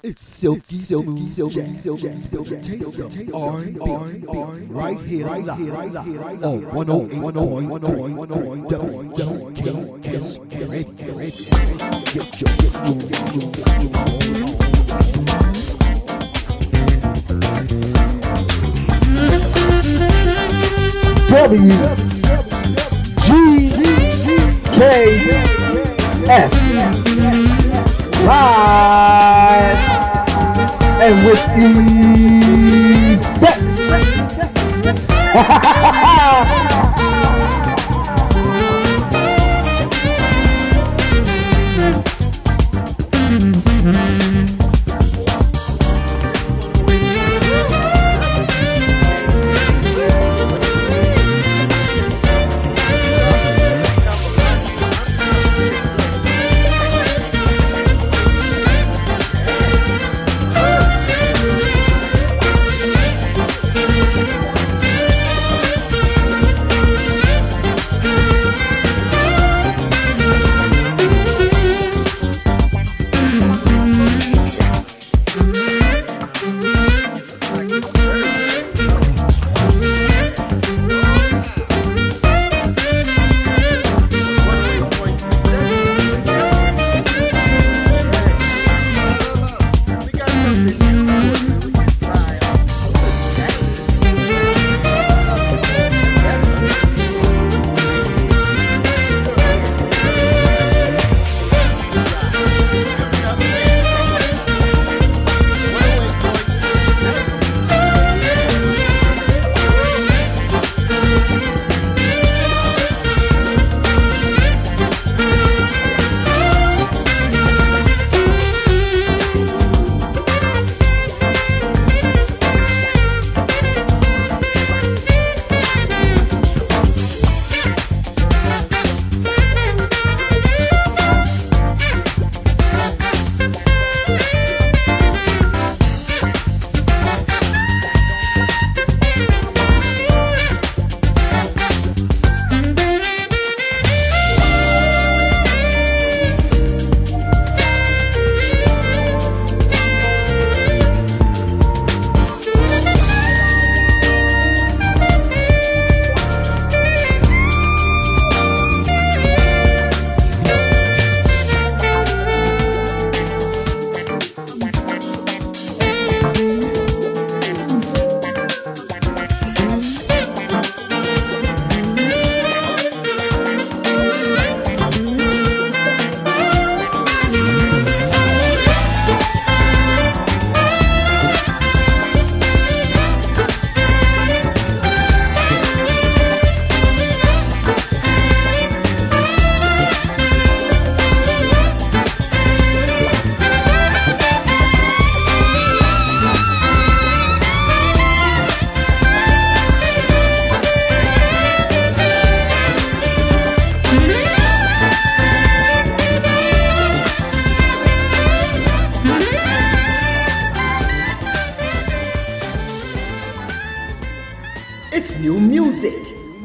It's silky, silky, silky, silky, silky, taste of R&B, right here, live, on 108.1 WKS Radio. Get your, get your, W G K S live and with the best.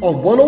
on 108.3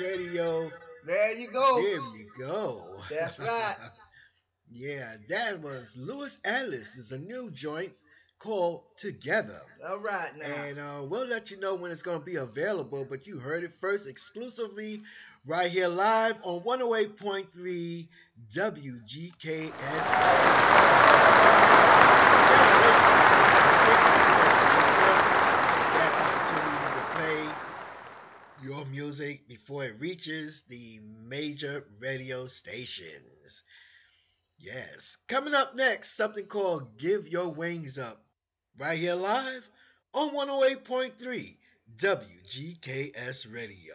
Radio. There you go. There you go. That's right. yeah, that was Lewis Ellis. Is a new joint called Together. All right now. And uh, we'll let you know when it's going to be available, but you heard it first exclusively right here live on 108.3 WGKS. Your music before it reaches the major radio stations. Yes. Coming up next, something called Give Your Wings Up. Right here live on 108.3 WGKS Radio.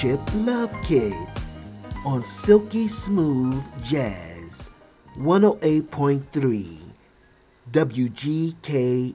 Chip Love Kid on Silky Smooth Jazz 108.3 WGKS.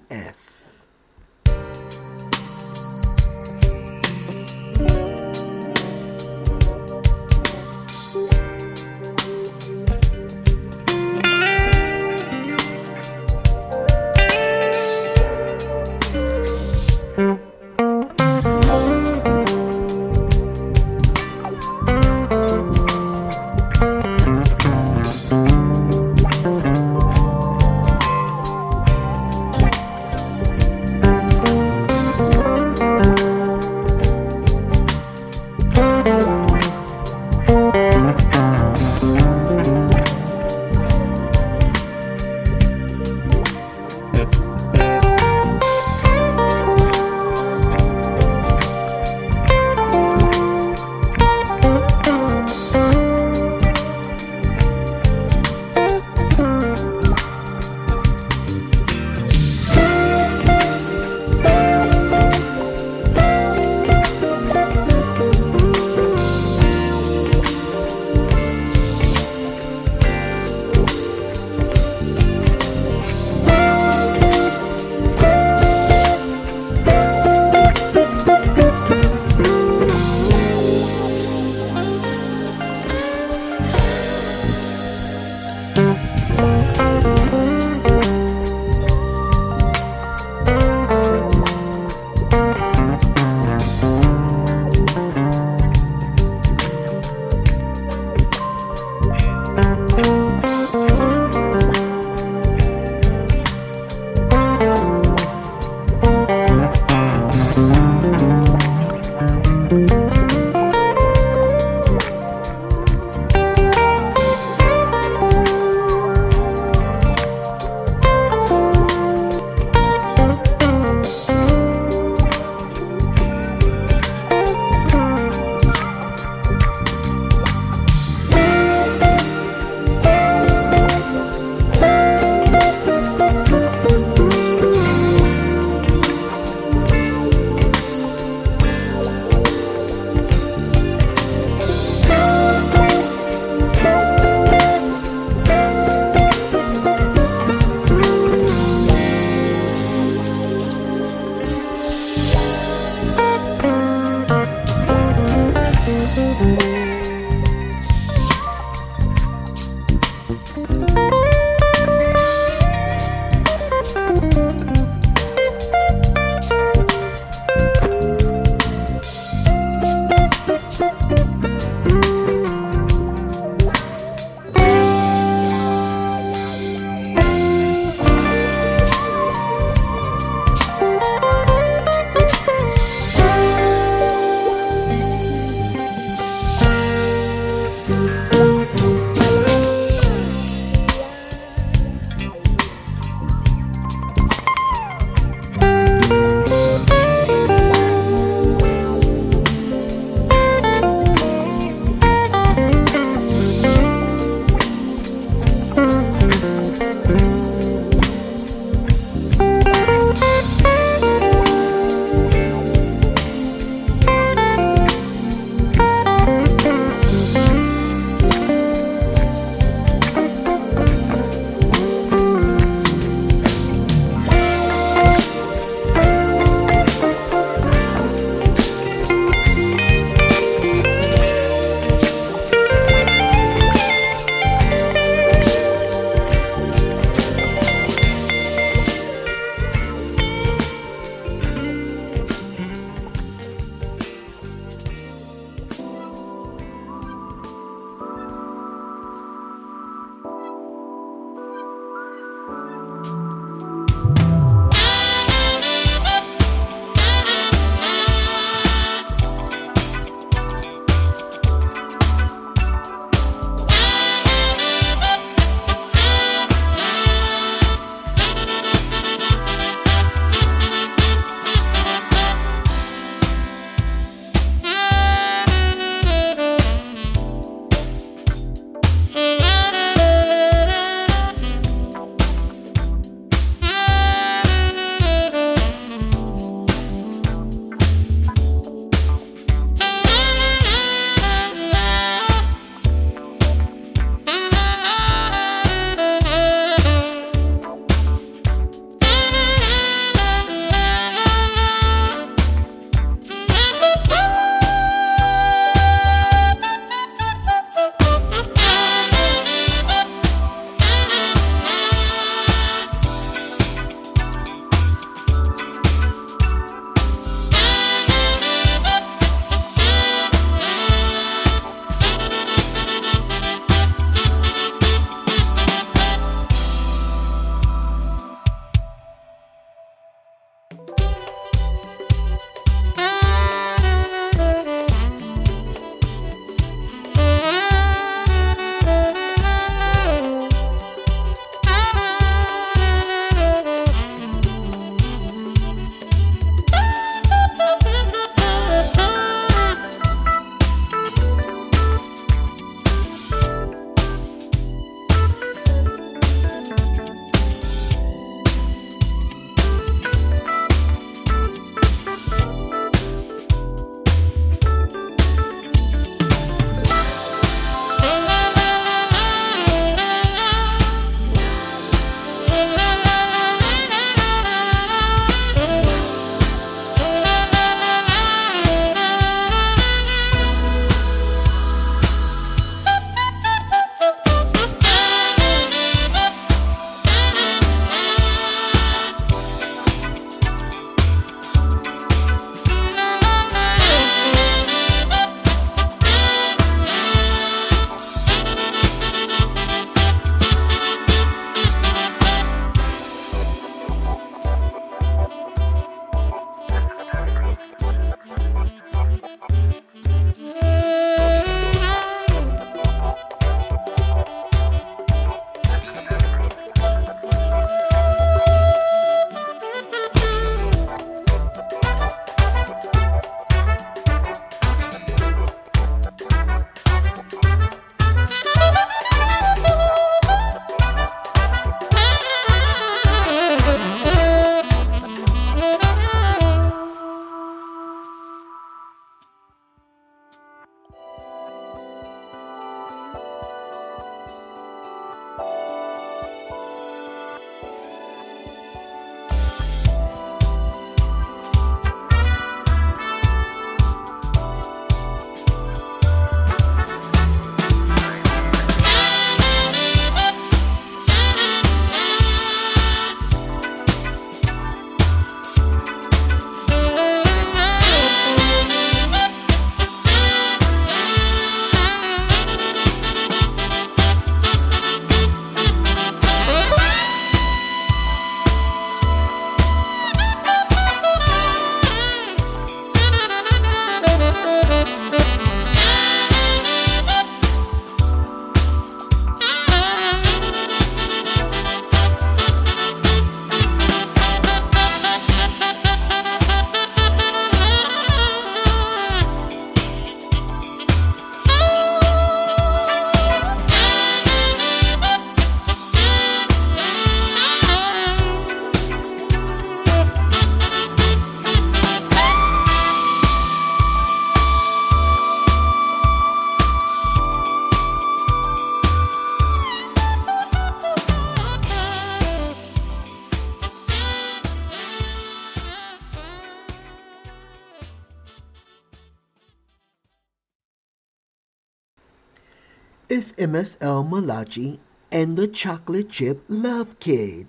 It's MSL Malachi and the Chocolate Chip Love Kid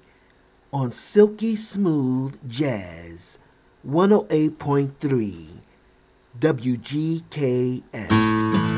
on Silky Smooth Jazz 108.3 WGKS.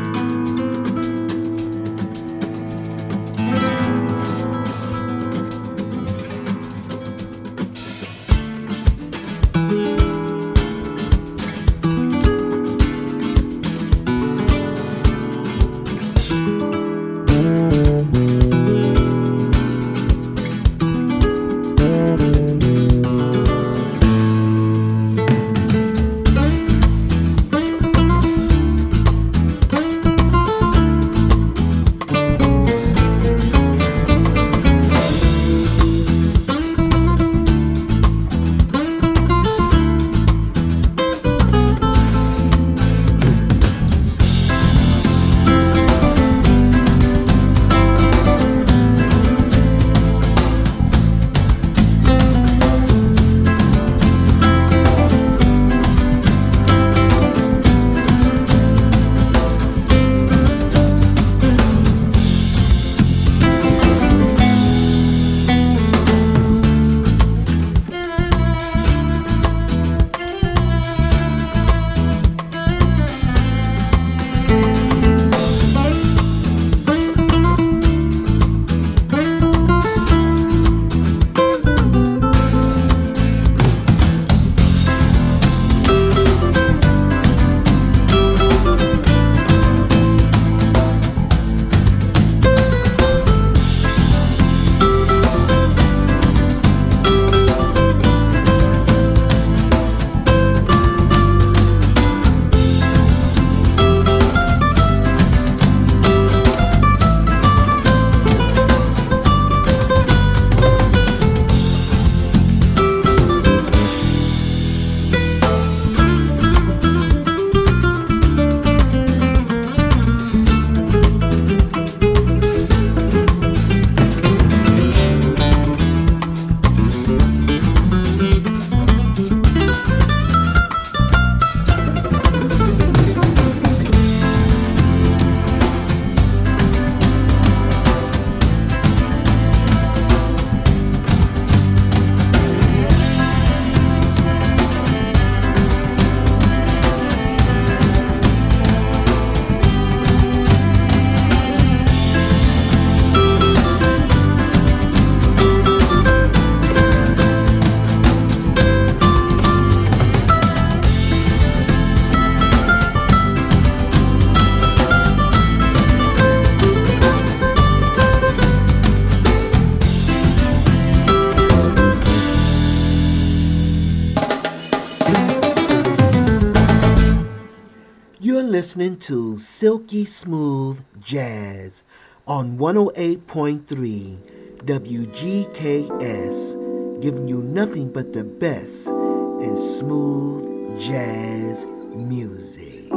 Smooth Jazz on 108.3 WGKS, giving you nothing but the best in smooth jazz music.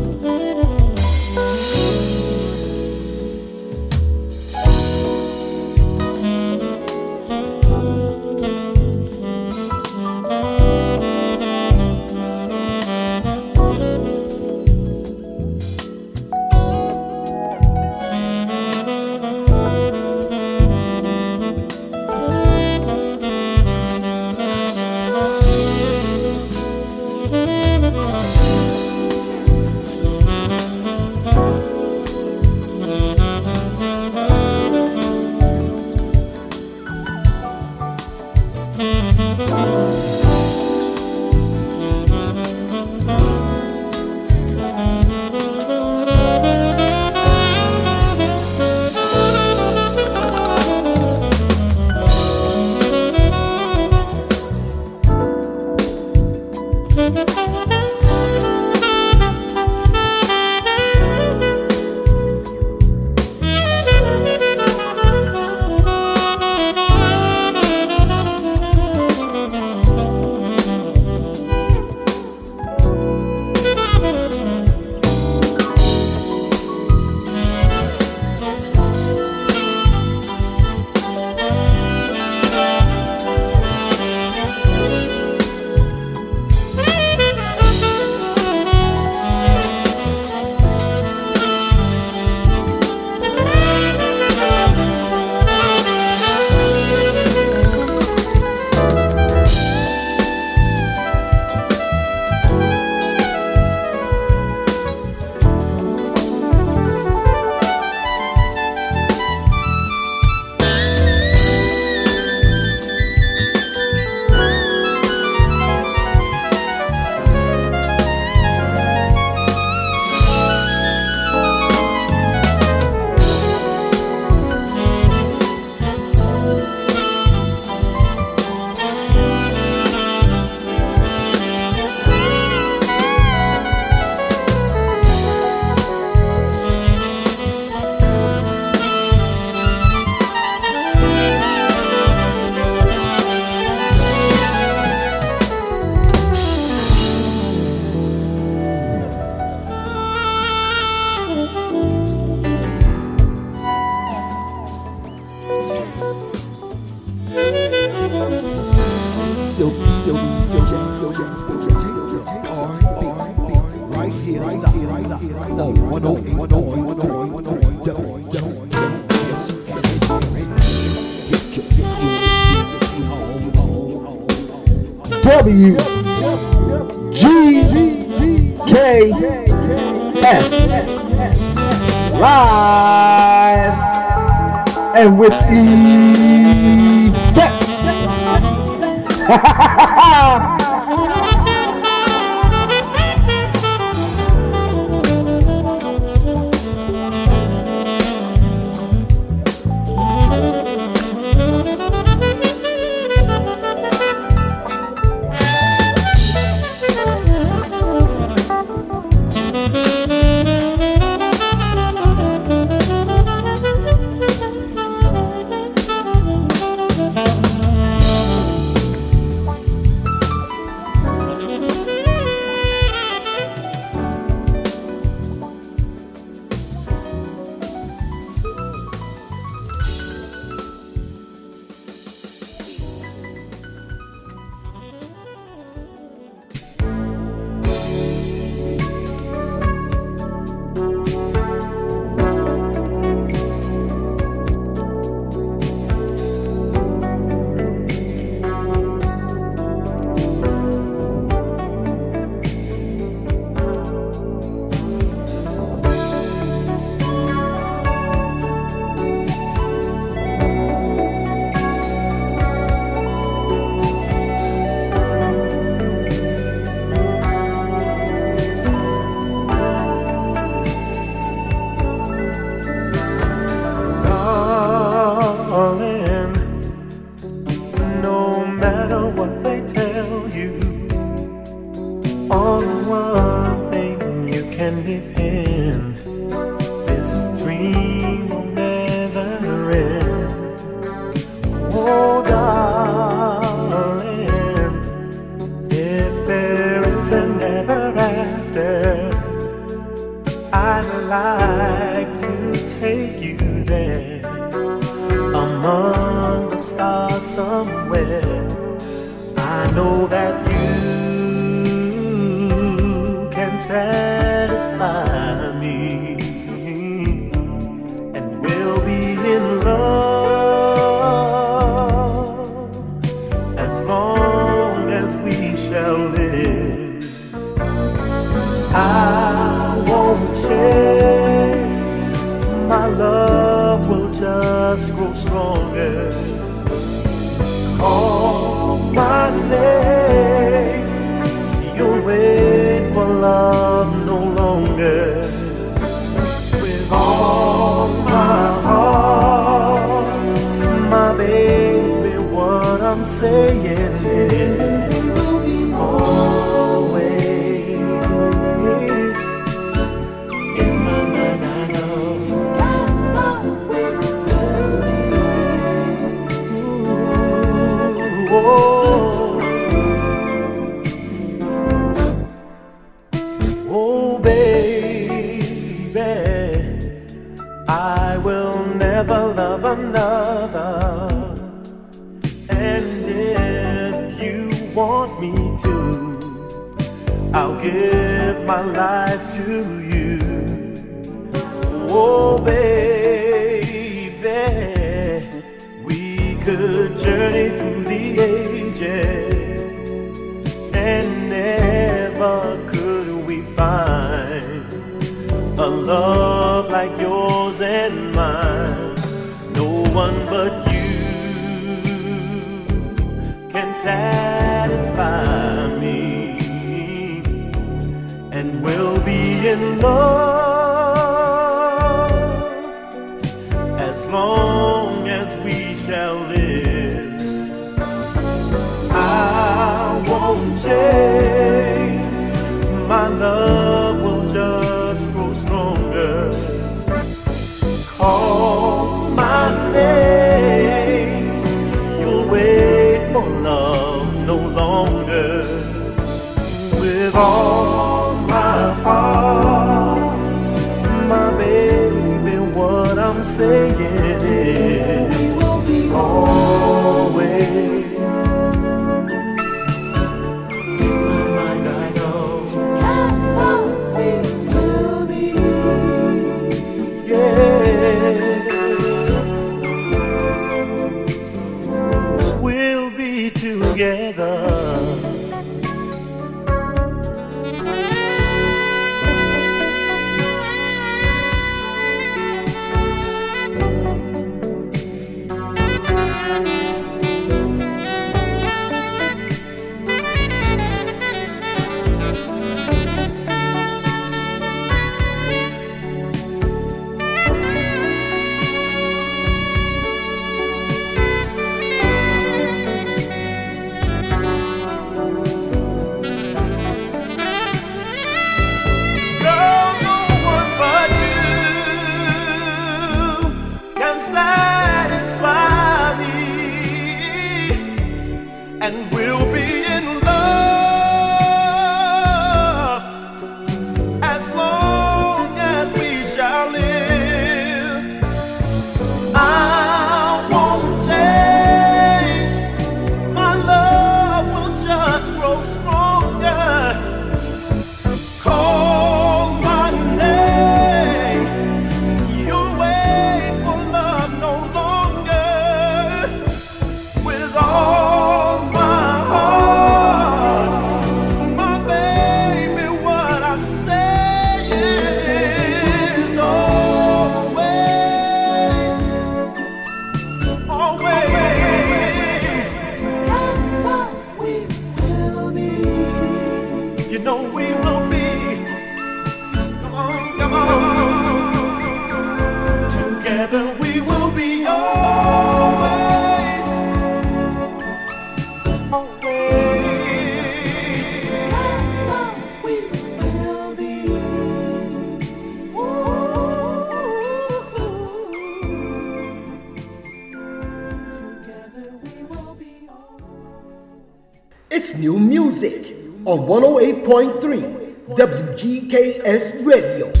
New music on 108.3 WGKS Radio.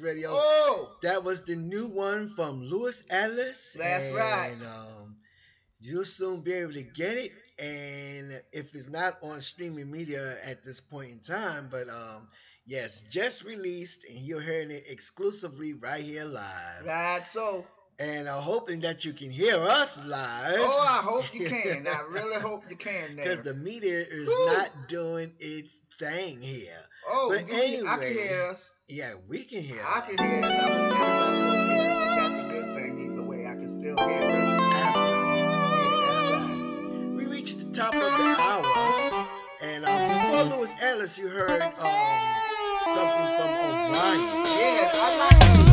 Radio. Oh, That was the new one from Lewis Atlas. That's and, right. Um, you'll soon be able to get it. And if it's not on streaming media at this point in time, but um, yes, just released, and you're hearing it exclusively right here live. that's so. And I'm hoping that you can hear us live. Oh, I hope you can. I really hope you can. Because the media is Woo! not doing its thing here. Oh, but you can- I can anyway, hear us. Yeah, we can hear I us. can hear us. I hope everybody us. That's a good thing. Either way, I can still hear us. Absolutely. Yeah. We reached the top of the hour, and um, before Lewis Ellis, you heard um, something from O'Brien. Yeah, I like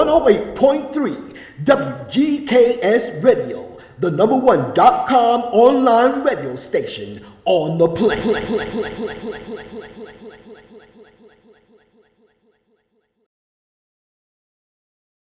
108.3 WGKS Radio, the number one dot com online radio station on the planet.